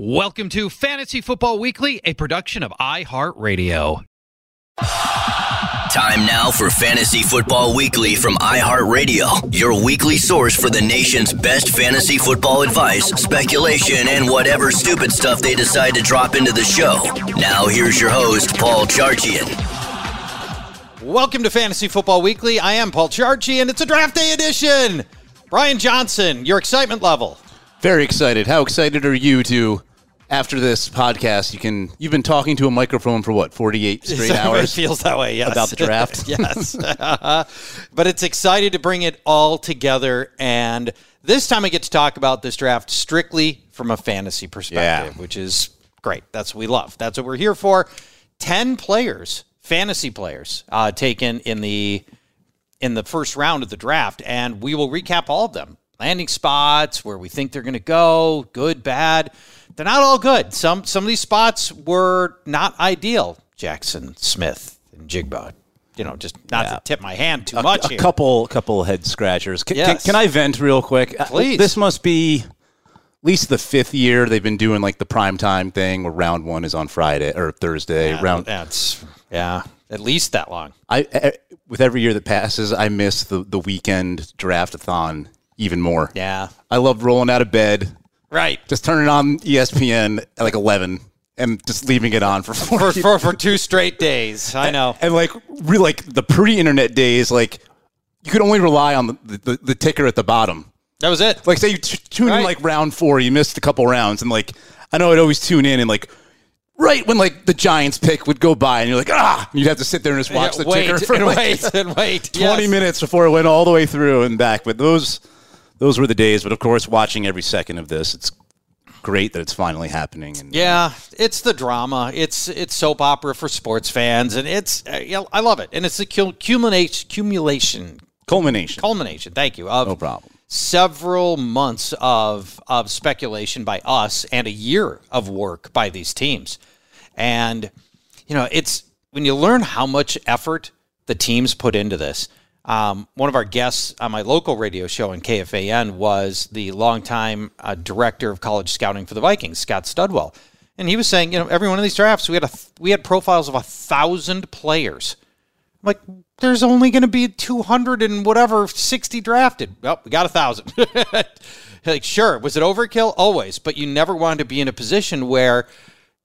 Welcome to Fantasy Football Weekly, a production of iHeartRadio. Time now for Fantasy Football Weekly from iHeartRadio, your weekly source for the nation's best fantasy football advice, speculation, and whatever stupid stuff they decide to drop into the show. Now, here's your host, Paul Charchian. Welcome to Fantasy Football Weekly. I am Paul Charchi, and it's a draft day edition. Brian Johnson, your excitement level. Very excited. How excited are you to after this podcast, you can you've been talking to a microphone for what forty eight straight hours. it feels that way. Yes. About the draft. yes, but it's excited to bring it all together, and this time I get to talk about this draft strictly from a fantasy perspective, Yeah. which is great. That's what we love. That's what we're here for. Ten players, fantasy players, uh, taken in the in the first round of the draft, and we will recap all of them. Landing spots, where we think they're going to go, good, bad. They're not all good. Some some of these spots were not ideal. Jackson Smith and Jigba. You know, just not Yeah. to tip my hand too A, much a here. couple couple head scratchers. Can, can, Yes. can I vent real quick? Uh, Please. This must be at least the fifth year they've been doing like the prime time thing where round one is on Friday or Thursday. Yeah, round That's yeah, at least that long. I, I with every year that passes, I miss the the weekend draft-a-thon even more. Yeah, I love rolling out of bed, right. just turning on ESPN at like eleven, and just leaving it on for For, for for two straight days. I know. and like really like the pre-internet days, like you could only rely on the, the, the ticker at the bottom. That was it. Like say you t- tune Right. in like round four, you missed a couple rounds, and like I know I'd always tune in and like right when like the Giants pick would go by, and you're like ah, you'd have to sit there and just watch Yeah, the wait ticker for and like wait and wait. twenty Yes. minutes before it went all the way through and back. But those those were the days. But of course, watching every second of this, it's great that it's finally happening. And Yeah, it's the drama. It's it's soap opera for sports fans, and it's uh, yeah, I love it. And it's the cul- culmination, culmination. culmination. Thank you. Of No problem. Several months of of speculation by us, and a year of work by these teams, and you know it's when you learn how much effort the teams put into this. Um, one of our guests on my local radio show in KFAN was the longtime uh, director of college scouting for the Vikings, Scott Studwell, and he was saying, you know, every one of these drafts we had a we had profiles of a thousand players. I'm like, there's only going to be 200 and whatever 60 drafted. Well, we got a thousand. like, sure, was it overkill? Always, but you never wanted to be in a position where,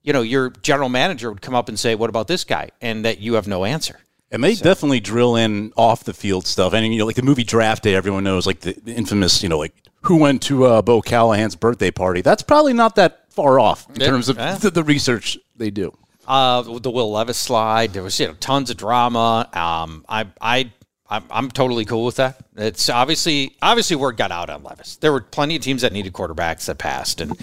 you know, your general manager would come up and say, "What about this guy?" and that you have no answer. And they definitely drill in off the field stuff. And you know, like the movie Draft Day, everyone knows like the infamous, you know, like who went to uh, Bo Callahan's birthday party. That's probably not that far off in terms of yeah. the, the research they do. Uh, the Will Levis slide. There was you know tons of drama. Um, I I. I'm, I'm totally cool with that. It's obviously obviously word got out on Levis. There were plenty of teams that needed quarterbacks that passed, and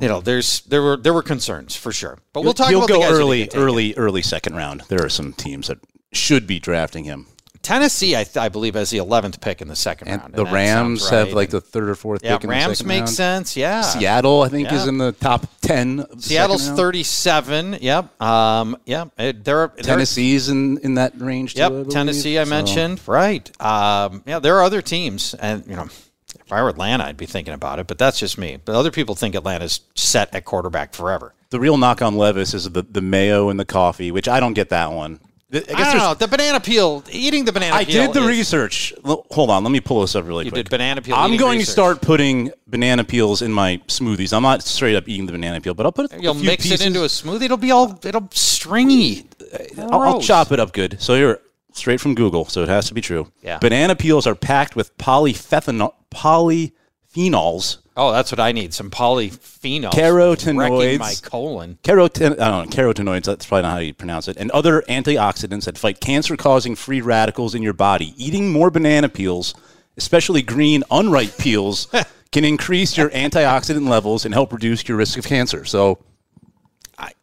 you know there's there were there were concerns for sure. But we'll talk He'll about go the guys who early, didn't get taken. early, early second round. There are some teams that should be drafting him. Tennessee, I, th- I believe, has the 11th pick in the second And round. the Rams sounds have like the third or fourth yeah pick in the Rams second make round. sense. Yeah, Seattle, I think, is in the top ten. Of the Seattle's round. 37. Yep. Um. Yeah. It, they're, they're Tennessee's in, in that range. Too, I Yep. Tennessee I So- mentioned. Right. Um, yeah, there are other teams, and you know, If I were Atlanta, I'd be thinking about it, but that's just me. But other people think Atlanta's set at quarterback forever. The real knock on Levis is the, the mayo and the coffee, which I don't get that one. I guess I, don't know. The banana peel, eating the banana I peel. did the is- research. Hold on, let me pull this up really You quick. You did banana peel I'm going research. to start putting banana peels in my smoothies. I'm not straight up eating the banana peel, but I'll put a You'll few mix pieces. it into a smoothie. It'll be all. It'll stringy. I'll, I'll chop it up good. So you're straight from Google, so it has to be true. Yeah. Banana peels are packed with polyphenol, polyphenols, Oh, that's what I need. Some polyphenols. Carotenoids. My colon. caroten, I don't know, carotenoids, that's probably not how you pronounce it, and other antioxidants that fight cancer causing free radicals in your body. Eating more banana peels, especially green, unripe peels, can increase your antioxidant levels and help reduce your risk of cancer. So,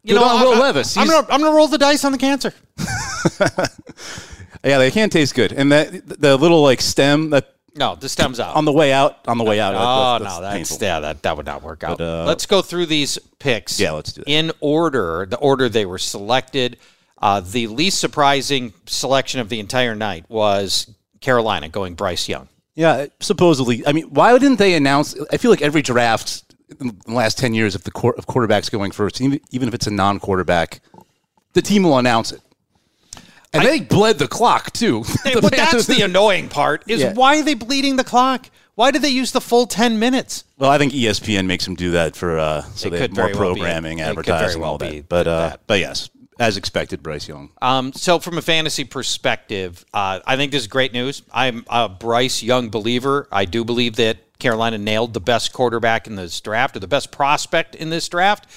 You Good on Will I, Levis. I'm He's- gonna, I'm gonna roll the dice on the cancer. yeah, they can taste good. And that the little like stem that No, the stem's out. on the way out, on the way out. Oh that's, no, that's yeah, that that would not work out. uh, let's go through these picks. Yeah, let's do that. in order, the order they were selected. Uh, the least surprising selection of the entire night was Carolina going Bryce Young. Yeah, supposedly. I mean, why didn't they announce? I feel like every draft in the last ten years, if the of quarterbacks going first, even, even if it's a non-quarterback, the team will announce it. And they bled the clock too. The but that's the annoying part is Yeah. why are they bleeding the clock? Why did they use the full ten minutes? well, I think ESPN makes them do that for uh, so It they have more very well programming, it advertising, well all that. But uh, that. but yes, as expected, Bryce Young. Um, so from a fantasy perspective, uh, I think this is great news. I'm a Bryce Young believer. I do believe that Carolina nailed the best quarterback in this draft or the best prospect in this draft.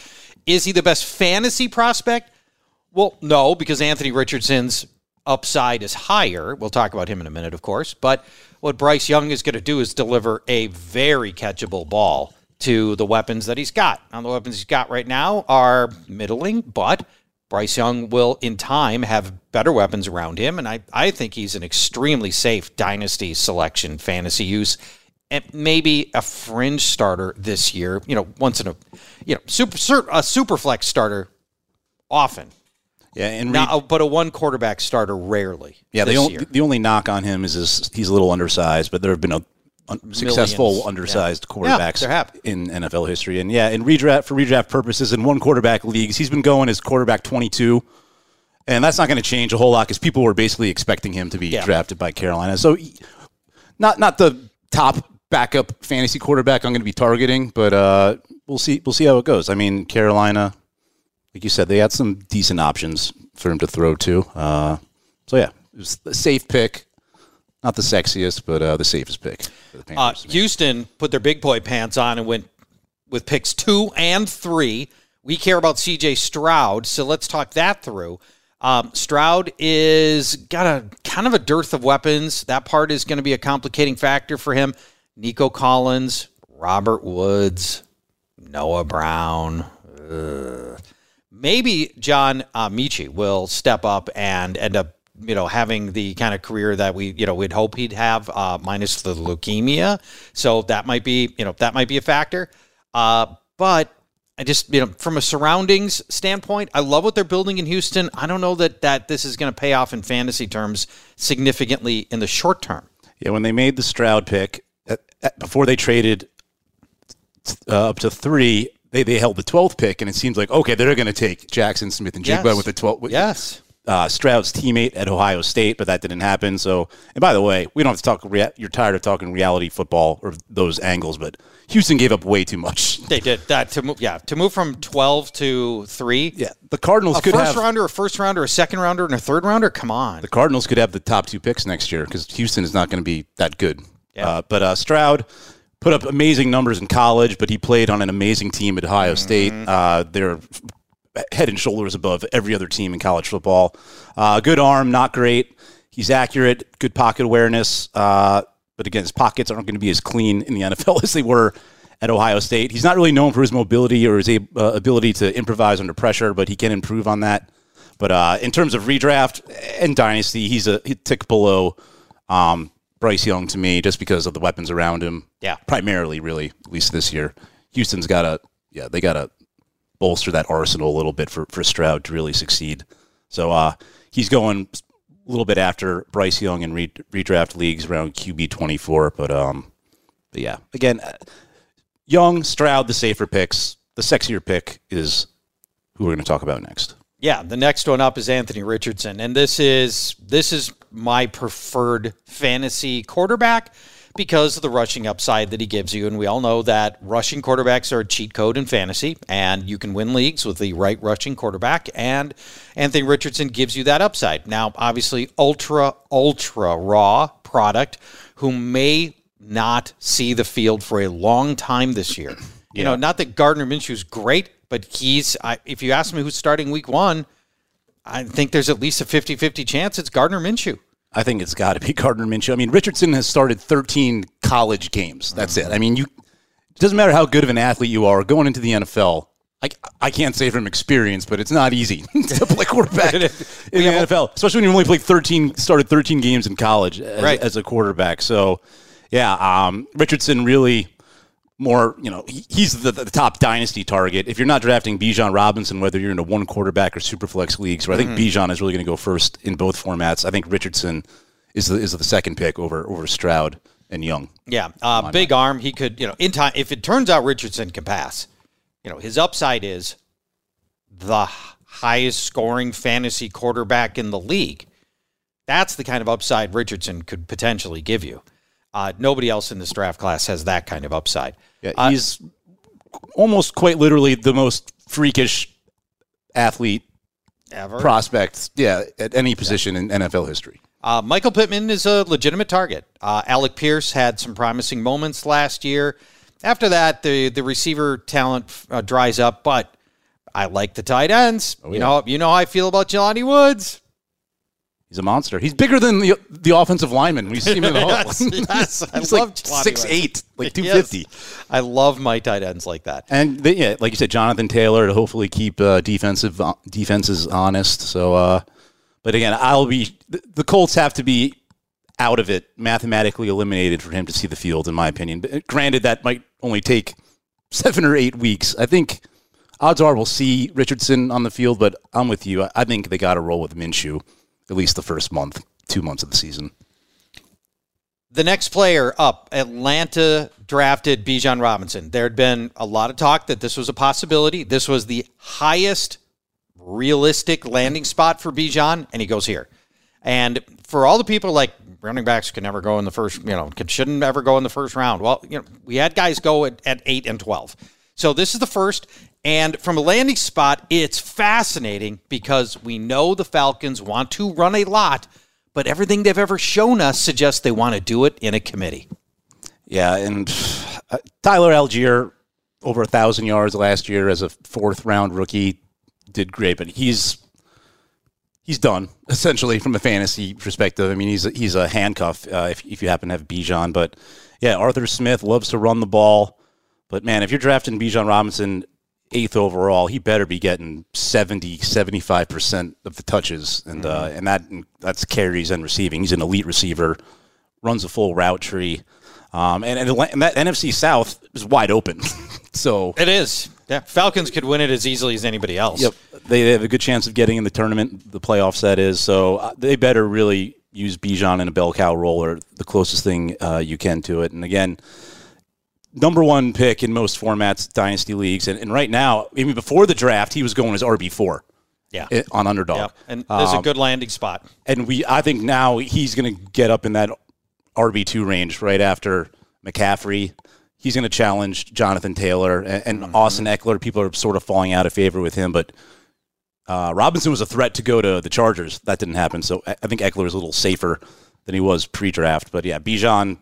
Is he the best fantasy prospect? Well, no, because Anthony Richardson's upside is higher. We'll talk about him in a minute, of course. But what Bryce Young is going to do is deliver a very catchable ball to the weapons that he's got. Now, the weapons he's got right now are middling, but Bryce Young will, in time, have better weapons around him. And I, I think he's an extremely safe dynasty selection, fantasy use. And maybe a fringe starter this year, you know, once in a, you know, super, a super flex starter often. Yeah, and Now, but a one quarterback starter rarely. Yeah, the, on, the only knock on him is his, he's a little undersized, but there have been a un- successful Millions. undersized Yeah. quarterbacks have. in NFL history. And yeah, in redraft for redraft purposes, in one quarterback leagues, he's been going as quarterback 22. And that's not going to change a whole lot because people were basically expecting him to be Yeah. drafted by Carolina. So, not not the top backup fantasy quarterback I'm going to be targeting, but uh, we'll see we'll see how it goes. I mean, Carolina, like you said, they had some decent options for him to throw to. Uh, so yeah, it was a safe pick, not the sexiest, but uh, the safest pick. For the Uh, Houston put their big boy pants on and went with picks two and three. We care about CJ Stroud, so let's talk that through. Um, Stroud is got a kind of a dearth of weapons. That part is going to be a complicating factor for him. Nico Collins, Robert Woods, Noah Brown. Ugh. Maybe John Metchie will step up and end up, you know, having the kind of career that we, you know, we'd hope he'd have, uh, minus the leukemia. So that might be, you know, that might be a factor. Uh, but I just, you know, from a surroundings standpoint, I love what they're building in Houston. I don't know that that this is going to pay off in fantasy terms significantly in the short term. Yeah, when they made the Stroud pick at, at, before they traded uh, up to three, they, they held the twelfth pick, and it seems like okay, they're going to take Jackson Smith-Njigba Yes. with the twelfth. Yes. uh, Stroud's teammate at Ohio State, but that didn't happen. So, and by the way, we don't have to talk. Rea- you're tired of talking reality football or those angles, but Houston gave up way too much. They did that to move. Yeah, to move from twelve to three. Yeah, the Cardinals a could first have rounder, a first rounder, a second rounder, and a third rounder. Come on. the Cardinals could have the top two picks next year because Houston is not going to be that good. Yeah. Uh, but uh, Stroud put up amazing numbers in college, but he played on an amazing team at Ohio State. Uh, they're head and shoulders above every other team in college football. Uh, good arm, not great. He's accurate, good pocket awareness. Uh, but again, his pockets aren't going to be as clean in the NFL as they were at Ohio State. He's not really known for his mobility or his uh, ability to improvise under pressure, but he can improve on that. But uh, in terms of redraft and dynasty, he's a tick below um, Bryce Young to me, just because of the weapons around him. Yeah. primarily, really, at least this year. Houston's got to, yeah, they got to bolster that arsenal a little bit for, for Stroud to really succeed. So uh, he's going a little bit after Bryce Young in re- redraft leagues around QB twenty four, but um, But yeah, again, uh, Young, Stroud, the safer picks. The sexier pick is who we're going to talk about next. Yeah, the next one up is Anthony Richardson, and this is this is my preferred fantasy quarterback because of the rushing upside that he gives you. And we all know that rushing quarterbacks are a cheat code in fantasy, and you can win leagues with the right rushing quarterback. And Anthony Richardson gives you that upside. Now, obviously, ultra, ultra raw product who may not see the field for a long time this year. You know, not that Gardner Minshew is great, but he's, I, if you ask me who's starting week one, I think there's at least a 50 50 chance it's Gardner Minshew. I think it's got to be Gardner Minshew. I mean, Richardson has started 13 college games. That's it. I mean, you it doesn't matter how good of an athlete you are going into the NFL. I, I can't say from experience, but it's not easy to play quarterback in the NFL, especially when you only played 13, started 13 games in college as, Right. as a quarterback. So, yeah, um, Richardson really more, you know, he- he's the, the top dynasty target. If you're not drafting Bijan Robinson, whether you're in a one quarterback or super flex leagues, where I think Bijan is really going to go first in both formats. I think Richardson is the, is the second pick over over Stroud and Young. Yeah, uh, big arm. He could, you know, in time. If it turns out Richardson can pass, you know, his upside is the highest scoring fantasy quarterback in the league. That's the kind of upside Richardson could potentially give you. Uh, nobody else in this draft class has that kind of upside. Yeah, Uh, he's almost quite literally the most freakish athlete Ever. prospect, yeah, at any position in NFL history. Uh, Michael Pittman is a legitimate target. Uh, Alec Pierce had some promising moments last year. After that, the the receiver talent uh, dries up, but I like the tight ends. you know, you know how I feel about Jelani Woods. He's a monster. He's bigger than the the offensive lineman. We see him in the hall. Yes, yes, I He's love like six eight, like two fifty. Yes. I love my tight ends like that. And they, yeah, like you said, Jonathan Taylor to hopefully keep uh, defensive uh, defenses honest. So, uh, but again, I'll be the, Colts have to be out of it, mathematically eliminated for him to see the field, in my opinion. But granted, that might only take seven or eight weeks. I think odds are we'll see Richardson on the field, but I'm with you. I, I think they got to roll with Minshew at least the first month, two months of the season. The next player up, Atlanta drafted Bijan Robinson. There had been a lot of talk that this was a possibility. This was the highest realistic landing spot for Bijan, and he goes here. And for all the people like running backs can never go in the first, you know, could, shouldn't ever go in the first round. Well, you know, we had guys go at, at eight and twelve. So this is the first. And from a landing spot, it's fascinating because we know the Falcons want to run a lot, but everything they've ever shown us suggests they want to do it in a committee. Yeah, and uh, Tyler Allgeier over a thousand yards last year as a fourth round rookie did great, but he's he's done essentially from a fantasy perspective. I mean, he's a, he's a handcuff uh, if if you happen to have Bijan, but yeah, Arthur Smith loves to run the ball, but man, if you're drafting Bijan Robinson eighth overall, he better be getting 70, 75 percent of the touches, and uh, and that that's carries and receiving. He's an elite receiver, runs a full route tree. Um, and, and, and that NFC South is wide open. so It is. Yeah, Falcons could win it as easily as anybody else. Yep, they have a good chance of getting in the tournament, the playoffs. That is, so uh, they better really use Bijan in a bell cow role or the closest thing uh, you can to it. And again, number one pick in most formats, dynasty leagues, and, and right now, even before the draft, he was going as RB four Yeah. on underdog. yeah. And there's a Um, good landing spot. and we I think now he's going to get up in that RB two range right after McCaffrey. He's going to challenge Jonathan Taylor and, and Mm-hmm. Austin Ekeler. People are sort of falling out of favor with him, but uh, Robinson was a threat to go to the Chargers. That didn't happen, so I I think Ekeler is a little safer than he was pre-draft. But yeah, Bijan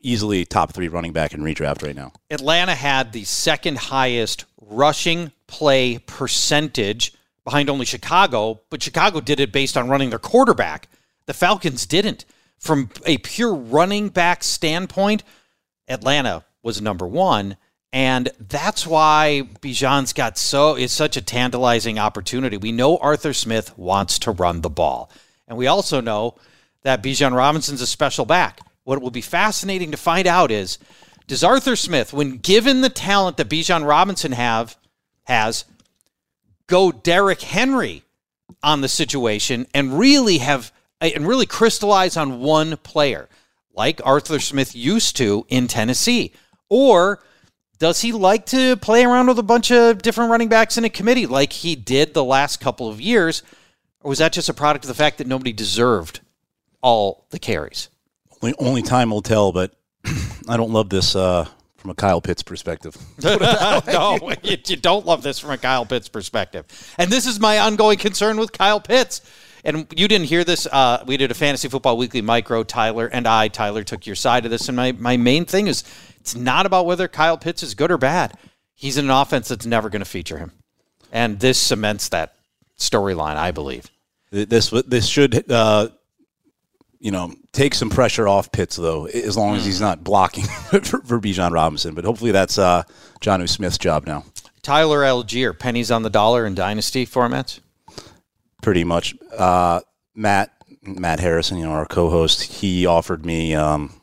easily top three running back in redraft right now. Atlanta had the second highest rushing play percentage behind only Chicago, but Chicago did it based on running their quarterback. The Falcons didn't. From a pure running back standpoint, Atlanta was number one. And that's why Bijan's got so it's such a tantalizing opportunity. We know Arthur Smith wants to run the ball. And we also know that Bijan Robinson's a special back. What will be fascinating to find out is does Arthur Smith, when given the talent that Bijan Robinson have has, go Derrick Henry on the situation and really have uh, and really crystallize on one player. like Arthur Smith used to in Tennessee? Or does he like to play around with a bunch of different running backs in a committee like he did the last couple of years? Or was that just a product of the fact that nobody deserved all the carries? Only, only time will tell, but I don't love this uh, from a Kyle Pitts perspective. no, you, you don't love this from a Kyle Pitts perspective. And this is my ongoing concern with Kyle Pitts. And you didn't hear this. Uh, we did a fantasy football weekly micro. Tyler and I, Tyler, took your side of this. And my, my main thing is it's not about whether Kyle Pitts is good or bad. He's in an offense that's never going to feature him. And this cements that storyline, I believe. This this should uh, you know take some pressure off Pitts though, as long as he's not blocking for, for Bijan Robinson. But hopefully that's uh, Jonnu Smith's job now. Tyler Allgeier, pennies on the dollar in dynasty formats. Pretty much, uh, Matt Matt Harrison, you know our co-host, he offered me um,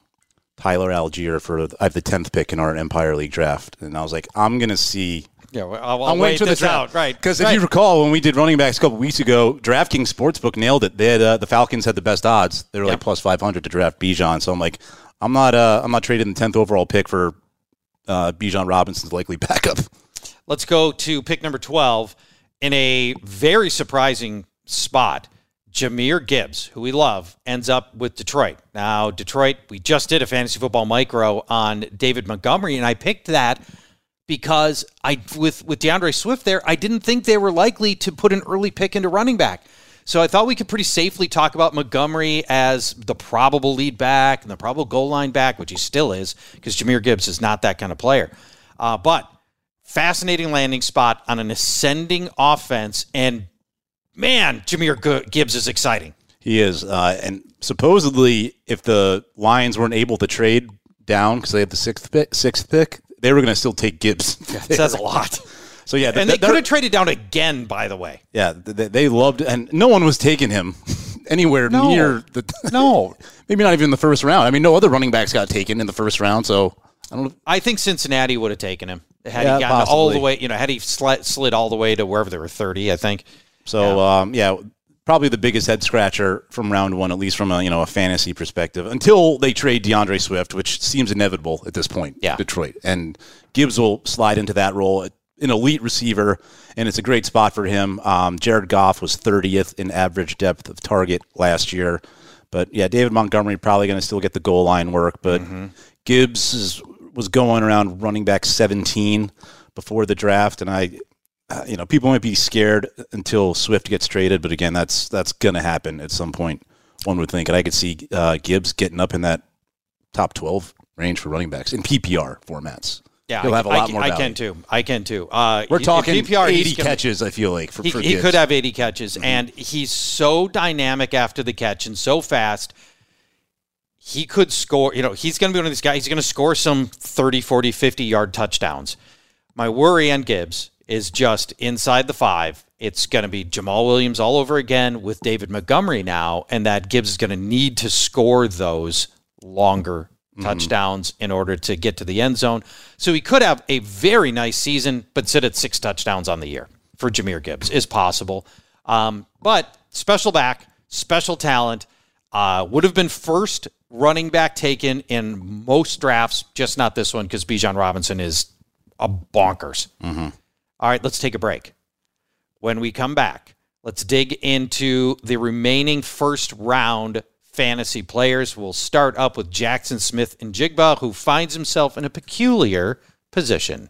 Tyler Allgeier for I have the tenth pick in our Empire League draft, and I was like, I'm gonna see yeah, well, I'll, I'll wait this out, right? Because right. if you recall, when we did running backs a couple weeks ago, DraftKings Sportsbook nailed it. They had uh, the Falcons had the best odds. They were like plus five hundred to draft Bijan. So I'm like, I'm not, uh, I'm not trading the tenth overall pick for uh, Bijan Robinson's likely backup. Let's go to pick number twelve in a very surprising spot. Jahmyr Gibbs, who we love, ends up with Detroit. Now, Detroit, we just did a fantasy football micro on David Montgomery, and I picked that because I with with D'Andre Swift there, I didn't think they were likely to put an early pick into running back. So I thought we could pretty safely talk about Montgomery as the probable lead back and the probable goal line back, which he still is, because Jahmyr Gibbs is not that kind of player. Uh, but fascinating landing spot on an ascending offense, and man, Jahmyr Gibbs is exciting. He is, uh, and supposedly, if the Lions weren't able to trade down because they had the sixth pick, sixth pick, they were going to still take Gibbs. Yeah, says a lot. So yeah, and they could have traded down again. By the way, yeah, they, they loved, and no one was taking him anywhere no. near the. no, maybe not even in the first round. I mean, no other running backs got taken in the first round. So I don't. I think Cincinnati would have taken him had yeah, he gotten possibly. all the way. You know, had he slid, slid all the way to wherever there were thirty. I think. So yeah. Um, yeah, probably the biggest head scratcher from round one, at least from a you know a fantasy perspective, until they trade D'Andre Swift, which seems inevitable at this point. Yeah, Detroit and Gibbs will slide into that role, an elite receiver, and it's a great spot for him. Um, Jared Goff was 30th in average depth of target last year, but yeah, David Montgomery probably going to still get the goal line work, but mm-hmm. Gibbs is, was going around running back 17 before the draft, and I uh, you know, people might be scared until Swift gets traded, but again, that's that's going to happen at some point. One would think, and I could see uh, Gibbs getting up in that top twelve range for running backs in PPR formats. Yeah, he'll have a lot I, more. I can too. I can too. Uh, We're talking PPR, eighty gonna, catches. I feel like for, he, for he could have eighty catches, mm-hmm. and he's so dynamic after the catch and so fast. He could score. You know, he's going to be one of these guys. He's going to score some 30, 40, 50 yard touchdowns. My worry on Gibbs is just inside the five. It's going to be Jamaal Williams all over again with David Montgomery now, and that Gibbs is going to need to score those longer mm-hmm. touchdowns in order to get to the end zone. So he could have a very nice season, but sit at six touchdowns on the year for Jahmyr Gibbs is possible. Um, but special back, special talent, uh, would have been first running back taken in most drafts, just not this one because Bijan Robinson is a bonkers. Mm-hmm. All right, let's take a break. When we come back, let's dig into the remaining first round fantasy players. We'll start up with Jackson Smith-Njigba, who finds himself in a peculiar position.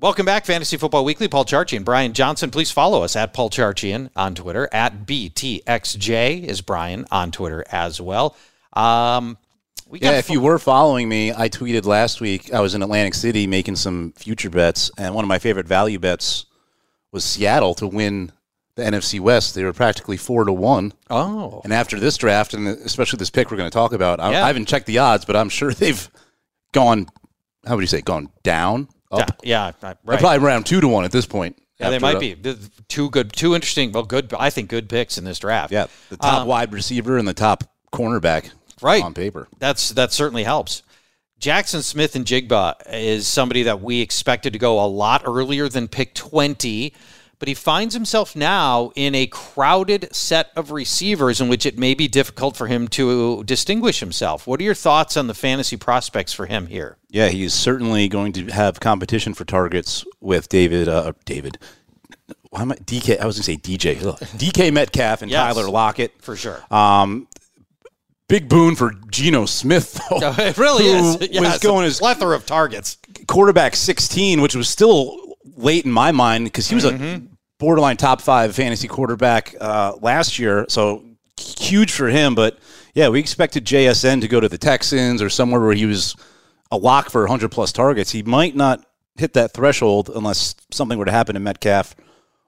Welcome back, Fantasy Football Weekly. Paul Charchian, Brian Johnson. Please follow us at Paul Charchian on Twitter. At BTXJ is Brian on Twitter as well. Um, we yeah, if you were following me, I tweeted last week I was in Atlantic City making some future bets, and one of my favorite value bets was Seattle to win the NFC West. They were practically four to one. Oh, and after this draft, and especially this pick we're going to talk about, I, yeah. I haven't checked the odds, but I'm sure they've gone. How would you say gone down? Up. Yeah, yeah right. probably around two to one at this point. Yeah, they might be two good, two interesting. Well, good. I think good picks in this draft. Yeah, the top um, wide receiver and the top cornerback. Right on paper. That's that certainly helps. Jackson Smith-Njigba is somebody that we expected to go a lot earlier than pick 20 but he finds himself now in a crowded set of receivers in which it may be difficult for him to distinguish himself. What are your thoughts on the fantasy prospects for him here? Yeah, he's certainly going to have competition for targets with David. Uh, David. Why am I DK? I was going to say DJ. DK Metcalf and yes, Tyler Lockett for sure. Um, big boon for Geno Smith, though. it really is. Yeah, was going as plethora of targets. Quarterback 16, which was still late in my mind because he was mm-hmm. a borderline top five fantasy quarterback uh, last year. So huge for him. But yeah, we expected JSN to go to the Texans or somewhere where he was a lock for 100 plus targets. He might not hit that threshold unless something were to happen to Metcalf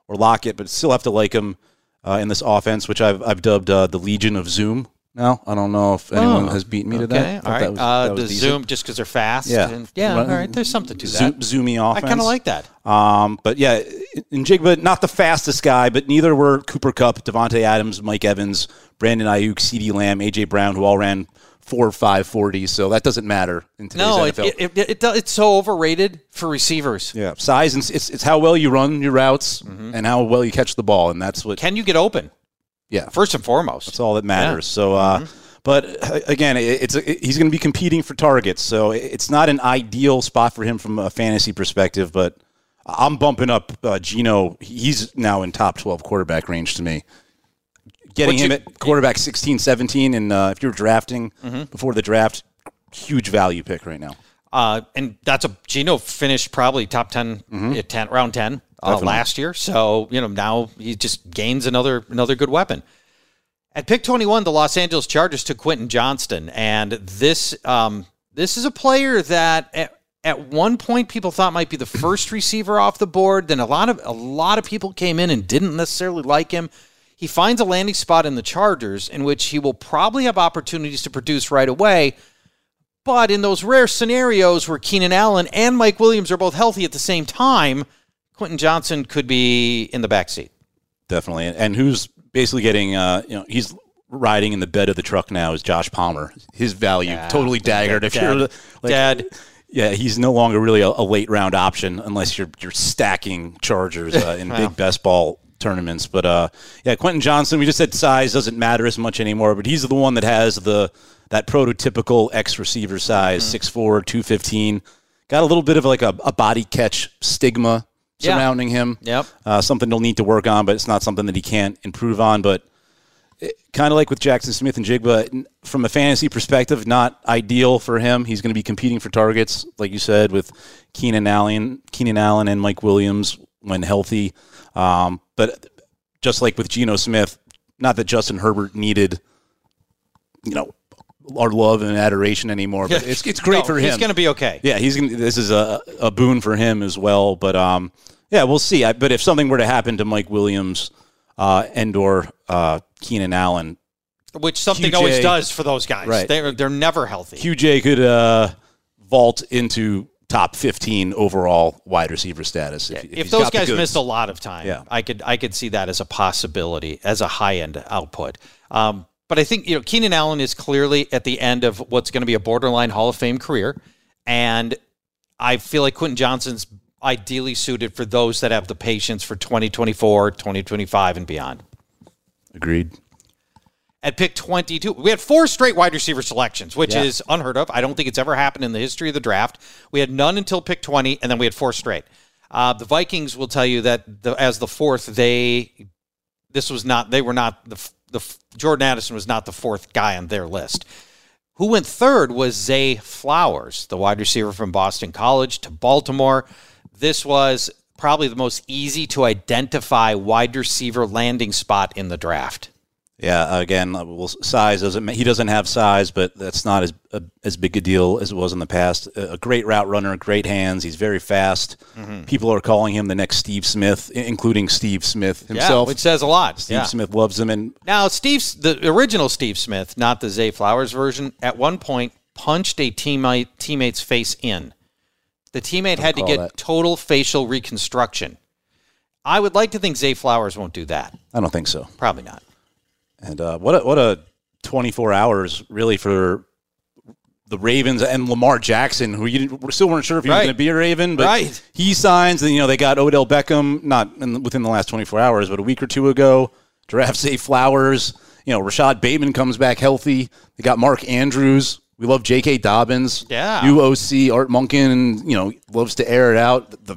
or Lockett, but still have to like him uh, in this offense, which I've, I've dubbed uh, the Legion of Zoom. No, I don't know if anyone oh, has beaten me to that. All right, that was, uh, that the Zoom just because they're fast. Yeah, and, yeah. All right, there's something to that. zoomy offense. I kind of like that. Um, but yeah, Njigba, not the fastest guy, but neither were Cooper Kupp, Davante Adams, Mike Evans, Brandon Aiyuk, CeeDee Lamb, AJ Brown, who all ran four five forty. So that doesn't matter in today's no, NFL. It, it, it, it's so overrated for receivers. Yeah, size and it's, it's how well you run your routes mm-hmm. and how well you catch the ball, and that's what. Can you get open? Yeah, first and foremost. That's all that matters. Yeah. So. Uh, mm-hmm but uh, again, it's a, he's going to be competing for targets, so it's not an ideal spot for him from a fantasy perspective. But I'm bumping up uh, Geno. He's now in top 12 quarterback range to me. Getting him at quarterback 16, 17, and uh, if you're drafting mm-hmm. before the draft, huge value pick right now. Uh, and that's a Geno finished probably top 10 mm-hmm. at 10 round 10 uh, last year. So, you know, now he just gains another another good weapon. At pick 21, the Los Angeles Chargers took Quentin Johnston, and this um, this is a player that at, at one point people thought might be the first receiver off the board. Then a lot of a lot of people came in and didn't necessarily like him. He finds a landing spot in the Chargers in which he will probably have opportunities to produce right away. But in those rare scenarios where Keenan Allen and Mike Williams are both healthy at the same time, Quentin Johnston could be in the backseat. Definitely. And who's basically getting, uh, you know, he's riding in the bed of the truck now is Josh Palmer. His value yeah, totally daggered. If you're like, dead. Yeah, he's no longer really a, a, late round option unless you're you're stacking Chargers uh, in big best ball tournaments. But uh, yeah, Quentin Johnson. We just said size doesn't matter as much anymore, but he's the one that has the that prototypical X receiver size, mm-hmm. 6'4", 215. Got a little bit of like a, a body catch stigma Yeah. surrounding him. Yep. Uh, something they'll need to work on, but it's not something that he can't improve on. But kind of like with Jackson Smith-Njigba, from a fantasy perspective, not ideal for him. He's going to be competing for targets, like you said, with Keenan Allen, Keenan Allen, and Mike Williams when healthy. Um, but just like with Geno Smith, not that Justin Herbert needed, you know, our love and adoration anymore, but it's it's great No, for him. He's going to be okay. Yeah, he's gonna. This is a a boon for him as well. But um, yeah, we'll see. I, but if something were to happen to Mike Williams, uh, and or uh, Keenan Allen, Which something QJ always does for those guys. Right. They're, they're never healthy. QJ could uh, vault into top fifteen overall wide receiver status. If, if, he's those guys missed a lot of time, Yeah. I could I could see that as a possibility, as a high end output. Um, but I think you know Keenan Allen is clearly at the end of what's going to be a borderline Hall of Fame career, and I feel like Quentin Johnston's ideally suited for those that have the patience for 2024, 2025, and beyond. agreed. At pick 22, we had four straight wide receiver selections, which Yeah. is unheard of. I don't think it's ever happened in the history of the draft. We had none until pick 20, and then we had four straight. Uh, the Vikings will tell you that the, as the fourth, they this was not they were not the the Jordan Addison was not the fourth guy on their list. Who went third was Zay Flowers, the wide receiver from Boston College to Baltimore. This was probably the most easy to identify wide receiver landing spot in the draft. Yeah, again, uh, well, size doesn't. He doesn't have size, but that's not as uh, as big a deal as it was in the past. A great route runner, great hands. He's very fast. Mm-hmm. People are calling him the next Steve Smith, including Steve Smith himself, Yeah, which says a lot. Steve yeah. Smith loves him, and Now, Steve's the original Steve Smith, not the Zay Flowers version, at one point punched a teammate teammate's face in. The teammate had to get that. total facial reconstruction. I would like to think Zay Flowers won't do that. I don't think so. Probably not. And uh, what a, what a 24 hours really for the Ravens and Lamar Jackson, who you still weren't sure if he was going to be a Raven, but Right. he signs. And you know they got Odell Beckham not in, within the last 24 hours, but a week or two ago. Draft Zay Flowers. You know Rashad Bateman comes back healthy. They got Mark Andrews. We love J.K. Dobbins. Yeah. New OC Art Monken. You know loves to air it out. The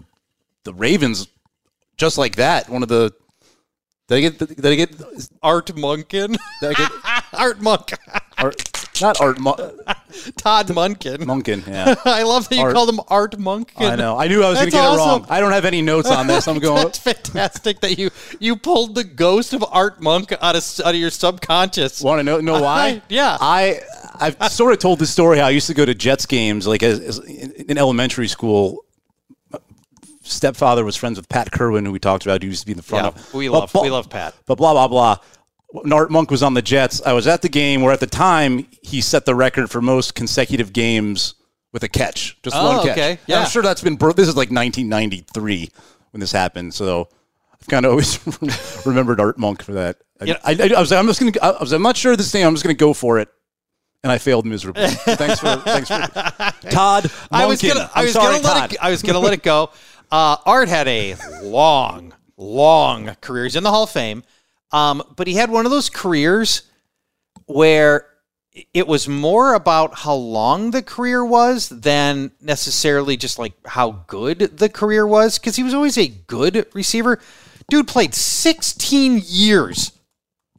the Ravens just like that. One of the did I get did I get Art Monken. did I get Art Monk. Art, not Art Todd Monken. Monken. Yeah, I love that you Art- called him Art Monken. I know. I knew I was going to get it wrong. I don't have any notes on this. I'm going. That's fantastic that you you pulled the ghost of Art Monk out of out of your subconscious. Want to know know why? Yeah. I I've sort of told this story how I used to go to Jets games like as, as in elementary school. Stepfather was friends with Pat Kirwan, who we talked about, who used to be in the front Yeah, of. we love- blah- we love Pat. But blah blah blah. When Art Monk was on the Jets. I was at the game where, at the time, he set the record for most consecutive games with a catch, just Oh, one catch. okay. And Yeah. I'm sure that's been. This is like 1993 when this happened, so I've kind of always remembered Art Monk for that. I, Yeah. I, I, I was like, I'm just gonna. I was. I'm not sure this thing. I'm just gonna go for it, and I failed miserably. Thanks for. thanks for. Todd. I was gonna, I was sorry, gonna let Todd. it, I was gonna let it go. Uh, Art had a long, long career. He's in the Hall of Fame, um, but he had one of those careers where it was more about how long the career was than necessarily just like how good the career was. Because he was always a good receiver. Dude played 16 years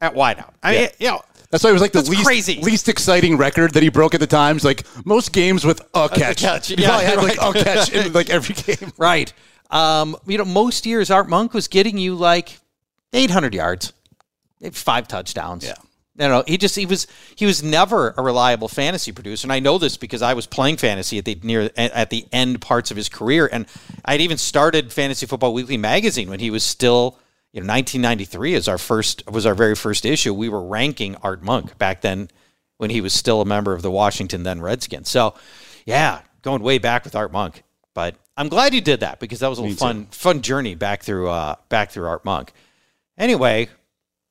at wideout. I mean, you know, That's why it was like the That's least crazy. least exciting record that he broke at the times. Like most games with a catch. catch, He yeah, probably had like a catch in like every game. Right. Um, you know, most years Art Monk was getting you like 800 yards, five touchdowns. Yeah. You know, he just he was he was never a reliable fantasy producer, and I know this because I was playing fantasy at the near at the end parts of his career, and I'd even started Fantasy Football Weekly magazine when he was still. You know, 1993 is our first was our very first issue. We were ranking Art Monk back then when he was still a member of the Washington then Redskins. So, yeah, going way back with Art Monk. But I'm glad you did that because that was a little fun fun journey back through uh, back through Art Monk. Anyway,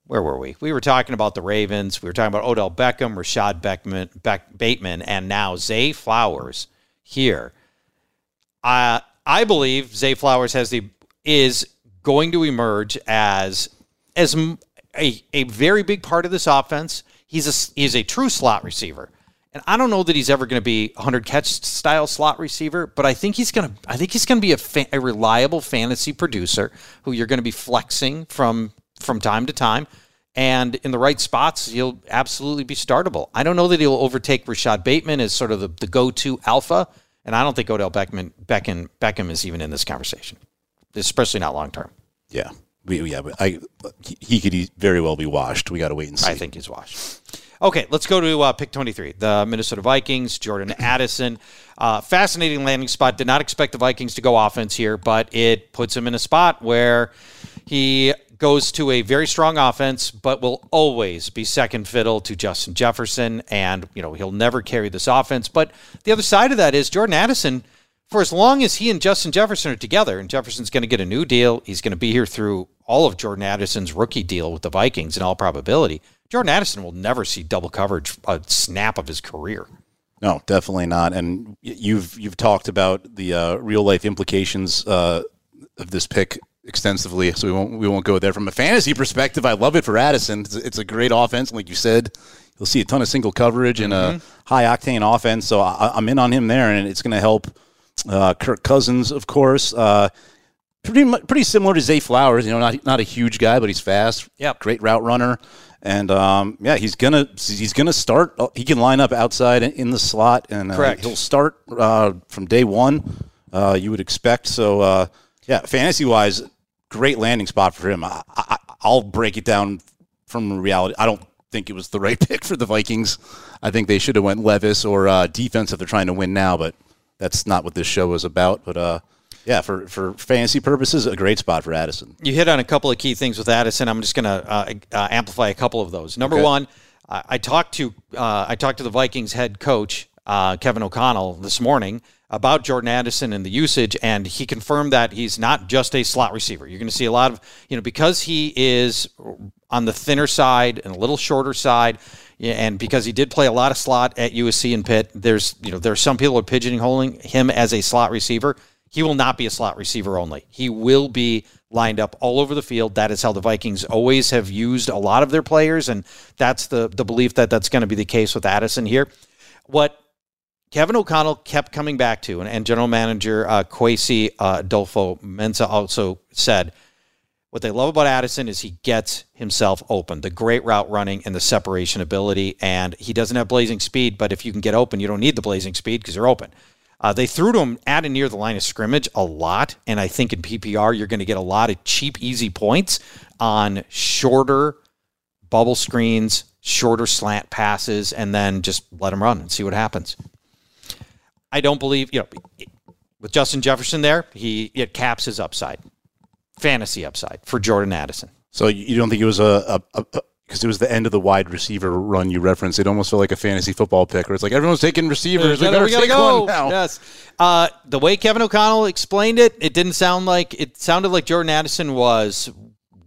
where were we? We were talking about the Ravens. We were talking about Odell Beckham, Rashad Beckman, Beck, Bateman, and now Zay Flowers here. Uh, I believe Zay Flowers has the is going to emerge as as a, a very big part of this offense. He's a he's a true slot receiver, And I don't know that he's ever going to be 100 catch style slot receiver, but I think he's going to I think he's going to be a, fa- a reliable fantasy producer who you're going to be flexing from from time to time. And in the right spots, he'll absolutely be startable. I don't know that he'll overtake Rashad Bateman as sort of the, the go-to alpha, and I don't think Odell Beckham, Beckham Beckham is even in this conversation, especially not long term. Yeah, we, yeah, but I he, could very well be washed. We got to wait and see. I think he's washed. Okay, let's go to uh, pick 23. The Minnesota Vikings, Jordan Addison. Uh, fascinating landing spot. Did not expect the Vikings to go offense here, but it puts him in a spot where he goes to a very strong offense, but will always be second fiddle to Justin Jefferson. And, you know, he'll never carry this offense. But the other side of that is Jordan Addison, for as long as he and Justin Jefferson are together, and Jefferson's going to get a new deal, he's going to be here through all of Jordan Addison's rookie deal with the Vikings in all probability. Jordan Addison will never see double coverage a snap of his career. No, definitely not. And you've you've talked about the uh, real life implications uh, of this pick extensively, so we won't we won't go there. From a fantasy perspective, I love it for Addison. It's, it's a great offense, like you said. You'll see a ton of single coverage and a high octane offense. So I, I'm in on him there, and it's going to help uh, Kirk Cousins, of course. Uh, pretty pretty similar to Zay Flowers. You know, not not a huge guy, but he's fast. Yep. great route runner. And um, yeah, he's gonna he's gonna start. uh, He can line up outside in the slot, and uh, Correct. he'll start uh, from day one. Uh, you would expect. So uh, yeah, fantasy wise, great landing spot for him. I, I, I'll break it down from reality. I don't think it was the right pick for the Vikings. I think they should have went Levis or uh, defense if they're trying to win now, but that's not what this show is about. But uh, yeah, for for fantasy purposes, a great spot for Addison. You hit on a couple of key things with Addison. I'm just going to uh, uh, amplify a couple of those. Number Okay. one, I, I talked to uh, I talked to the Vikings head coach uh, Kevin O'Connell this morning about Jordan Addison and the usage, and he confirmed that he's not just a slot receiver. You're going to see a lot of you know because he is on the thinner side and a little shorter side. And because he did play a lot of slot at USC and Pitt, there's you know there's some people who are pigeonholing him as a slot receiver. He will not be a slot receiver only. He will be lined up all over the field. That is how the Vikings always have used a lot of their players, and that's the the belief that that's going to be the case with Addison here. What Kevin O'Connell kept coming back to, and, and General Manager uh, Kwesi uh, Mensah also said, what they love about Addison is he gets himself open, the great route running and the separation ability. And he doesn't have blazing speed, but if you can get open, you don't need the blazing speed because you're open. Uh, they threw to him at and near the line of scrimmage a lot. And I think in PPR, you're going to get a lot of cheap, easy points on shorter bubble screens, shorter slant passes, and then just let him run and see what happens. I don't believe, you know, with Justin Jefferson there, he it caps his upside, fantasy upside for Jordan Addison. So you you don't think it was a because it was the end of the wide receiver run you referenced. It almost felt like a fantasy football pick where it's like everyone's taking receivers. We better take one now. Yes. Uh, the way Kevin O'Connell explained it, it didn't sound like it sounded like Jordan Addison was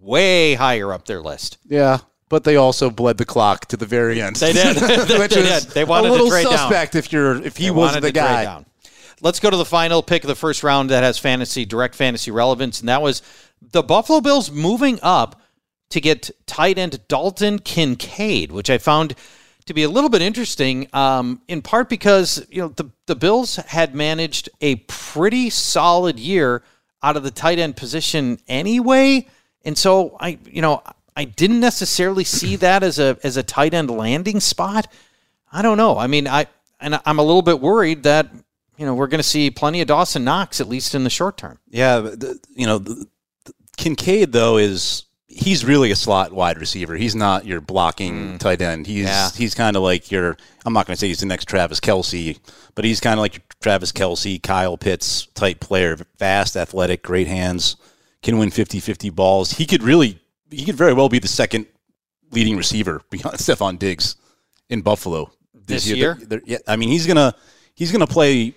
way higher up their list. Yeah, but they also bled the clock to the very end. They did. They did. They wanted a to little trade down. suspect if you're if he was the guy. Let's go to the final pick of the first round that has fantasy direct fantasy relevance, and that was the Buffalo Bills moving up to get tight end Dalton Kincaid, which I found to be a little bit interesting, um, in part because you know the the Bills had managed a pretty solid year out of the tight end position anyway, and so I you know I didn't necessarily see that as a as a tight end landing spot. I don't know. I mean, I and I'm a little bit worried that you know we're going to see plenty of Dawson Knox at least in the short term. Yeah, the, you know, the, the Kincaid though is he's really a slot wide receiver. He's not your blocking mm. tight end. He's Yeah. he's kind of like your. I'm not going to say he's the next Travis Kelce, but he's kind of like your Travis Kelce, Kyle Pitts type player. Fast, athletic, great hands, can win 50-50 balls. He could really, he could very well be the second leading receiver behind Stefon Diggs in Buffalo This year? They're- they're- yeah, I mean he's gonna he's gonna play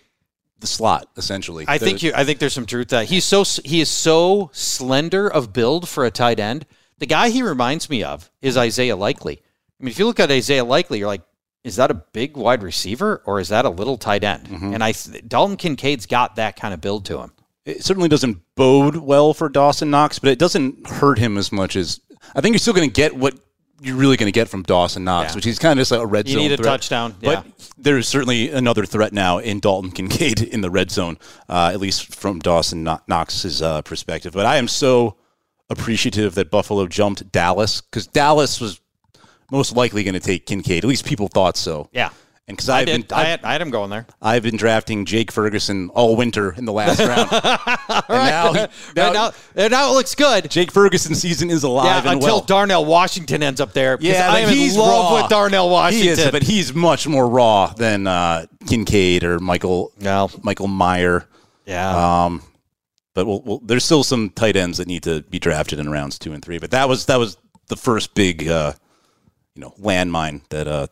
the slot essentially. I think you. I think there's some truth to that. He's so he is so slender of build for a tight end. The guy he reminds me of is Isaiah Likely. I mean, if you look at Isaiah Likely, you're like, is that a big wide receiver or is that a little tight end? Mm-hmm. And I Dalton Kincaid's got that kind of build to him. It certainly doesn't bode well for Dawson Knox, but it doesn't hurt him as much as I think you're still going to get what you're really going to get from Dawson Knox, Yeah. which he's kind of just like a red You zone. need a threat. touchdown, but there's certainly another threat now in Dalton Kincaid in the red zone, uh, at least from Dawson Knox's uh, perspective. But I am so appreciative that Buffalo jumped Dallas because Dallas was most likely going to take Kincaid. At least people thought so. Yeah. And because I I've did. been, I had, I had him going there. I've been drafting Jake Ferguson all winter in the last round. and now, he- Now, now now, and now it looks good. Jake Ferguson season is alive Yeah, until well. Darnell Washington ends up there. Yeah, I am in he's love raw. with Darnell Washington. He is, but he's much more raw than uh, Kincaid or Michael No. Michael Mayer. yeah. Um, but we'll, we'll, there's still some tight ends that need to be drafted in rounds two and three. But that was that was the first big uh, you know landmine that uh,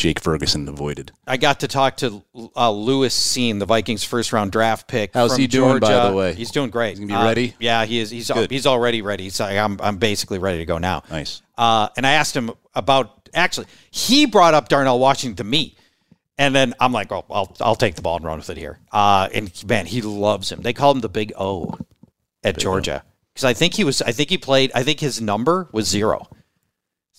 Jake Ferguson avoided. I got to talk to uh, Lewis Cine, the Vikings' first round draft pick. How's he doing, by the way? He's doing great. He's gonna be Uh, ready? Yeah, he is. He's Good. he's already ready. He's like, I'm I'm basically ready to go now. Nice. Uh, and I asked him about actually he brought up Darnell Washington to me. And then I'm like, oh, I'll, I'll take the ball and run with it here. Uh, and man, he loves him. They call him the Big O at Georgia because I think he was. I think he played. I think his number was zero.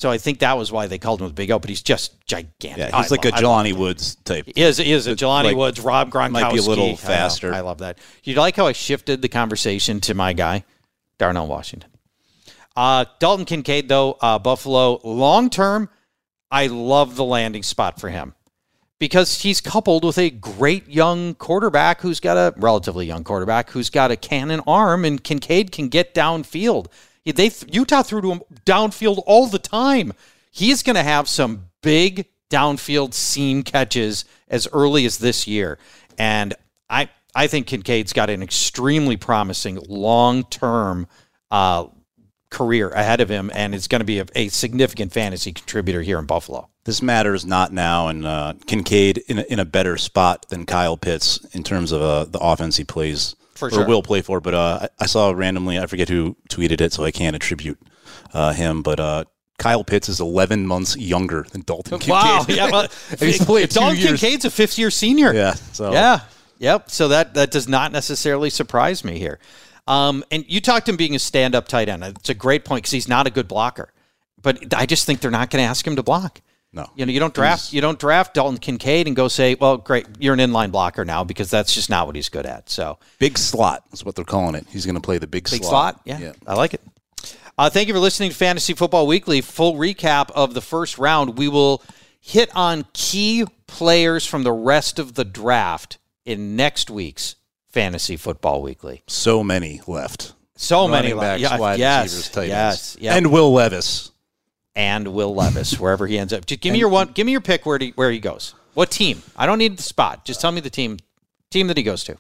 So I think that was why they called him the Big O. But he's just gigantic. Yeah, I he's like love- a I Jelani Woods type. he is, he is a Jelani Like, Woods, Rob Gronkowski. might be a little I faster. I, love that. You like how I shifted the conversation to my guy, Darnell Washington. Uh, Dalton Kincaid, though, uh, Buffalo, long term, I love the landing spot for him because he's coupled with a great young quarterback who's got a relatively young quarterback who's got a cannon arm, and Kincaid can get downfield. They Utah threw to him downfield all the time. He's going to have some big downfield seam catches as early as this year, and I I think Kincaid's got an extremely promising long term. Uh, career ahead of him and is going to be a, a significant fantasy contributor here in Buffalo. This matters not now, and uh, Kincaid in a, in a better spot than Kyle Pitts in terms of uh, the offense he plays For or sure. will play for. But uh, I, I saw randomly, I forget who tweeted it, so I can't attribute uh, him. But uh, Kyle Pitts is 11 months younger than Dalton Kincaid. Wow. Yeah, well, he's played Dalton years. Kincaid's a fifth year senior. Yeah. So Yeah. Yep. So that that does not necessarily surprise me here. Um, and you talked him being a stand up tight end. It's a great point because he's not a good blocker. But I just think they're not going to ask him to block. No. You know, you don't draft you don't draft Dalton Kincaid and go say, well, great, you're an inline blocker now because that's just not what he's good at. So Big slot is what they're calling it. He's going to play the big, Big slot. slot. Yeah, I like it. Uh, thank you for listening to Fantasy Football Weekly. Full recap of the first round. We will hit on key players from the rest of the draft in next week's Fantasy Football Weekly. So many left. So many left. backs, Yeah, wide yes, receivers, tight yes, ends. yeah. And Will Levis. And Will Levis, wherever he ends up. Just give me your one. Give me your pick where he, where he goes. What team? I don't need the spot. Just tell me the team team that he goes to.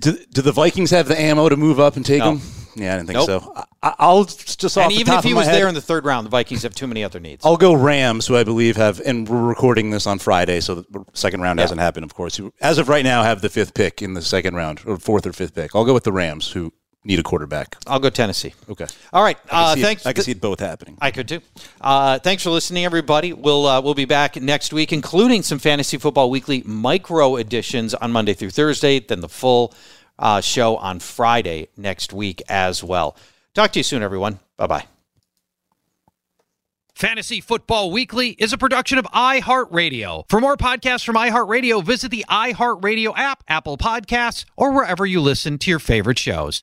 Do, do the Vikings have the ammo to move up and take No. him? Yeah, I didn't think Nope. so. I, I'll just off and the even top if he was head, there in the third round, the Vikings have too many other needs. I'll go Rams, who I believe have, and we're recording this on Friday, so the second round hasn't happened, of course. Who, as of right now, have the fifth pick in the second round, or fourth or fifth pick. I'll go with the Rams, who need a quarterback. I'll go Tennessee. Okay. All right. I can Uh, see it- thanks. I can see it both happening. I could too. Uh, thanks for listening, everybody. We'll uh, we'll be back next week, including some Fantasy Football Weekly micro editions on Monday through Thursday, then the full uh, show on Friday next week as well. Talk to you soon, everyone. Bye bye. Fantasy Football Weekly is a production of iHeartRadio. For more podcasts from iHeartRadio, visit the iHeartRadio app, Apple Podcasts, or wherever you listen to your favorite shows.